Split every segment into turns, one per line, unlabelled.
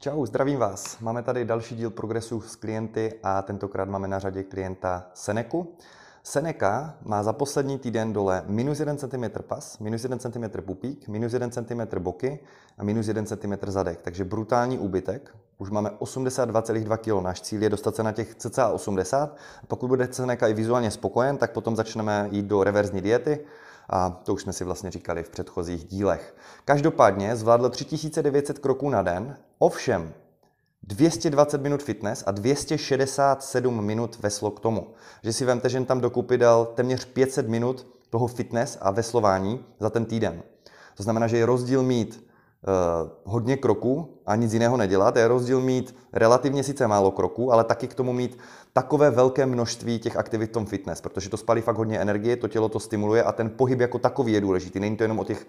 Čau, zdravím vás. Máme tady další díl progresu s klienty a tentokrát máme na řadě klienta Seneku. Seneca má za poslední týden dole minus 1 cm pas, minus 1 cm pupík, minus 1 cm boky a minus 1 cm zadek. Takže brutální úbytek. Už máme 82,2 kg. Náš cíl je dostat se na těch cca 80. Pokud bude Seneca i vizuálně spokojen, tak potom začneme jít do reverzní diety a to už jsme si vlastně říkali v předchozích dílech. Každopádně zvládl 3900 kroků na den, ovšem 220 minut fitness a 267 minut veslo k tomu. Že si vemte, že tam dokupy dal téměř 500 minut toho fitness a veslování za ten týden. To znamená, že je rozdíl mít hodně kroků a nic jiného nedělat. Je rozdíl mít relativně sice málo kroků, ale taky k tomu mít takové velké množství těch aktivit v tom fitness, protože to spalí fakt hodně energie, to tělo to stimuluje a ten pohyb jako takový je důležitý. Není to jenom o těch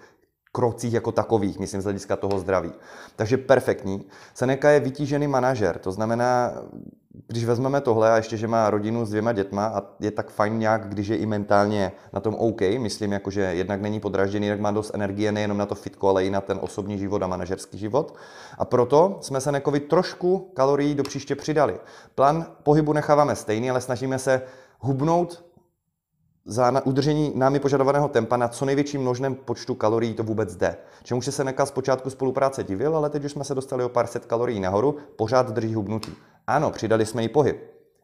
krocích jako takových, myslím z hlediska toho zdraví. Takže perfektní. Seneca je vytížený manažer, to znamená, když vezmeme tohle a ještě, že má rodinu s dvěma dětma a je tak fajn nějak, když je i mentálně na tom OK, myslím, jako že jednak není podražděný, jak má dost energie nejenom na to fitko, ale i na ten osobní život a manažerský život. A proto jsme se Nekovi trošku kalorií do příště přidali. Plán pohybu necháváme stejný, ale snažíme se hubnout za udržení námi požadovaného tempa na co největším množném počtu kalorií to vůbec jde. Čemu se Seneca zpočátku spolupráce divil, ale teď už jsme se dostali o pár set kalorií nahoru, pořád drží hubnutí. Ano, přidali jsme i pohyb,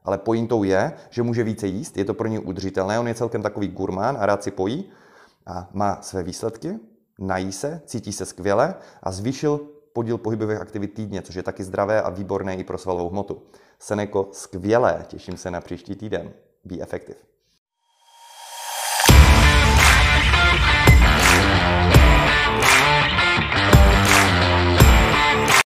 ale pointou je, že může více jíst, je to pro ně udržitelné, on je celkem takový gurmán a rád si pojí a má své výsledky, nají se, cítí se skvěle a zvýšil podíl pohybových aktivit týdně, což je taky zdravé a výborné i pro svalovou hmotu. Seneko, skvělé, těším se na příští týden. Be effective.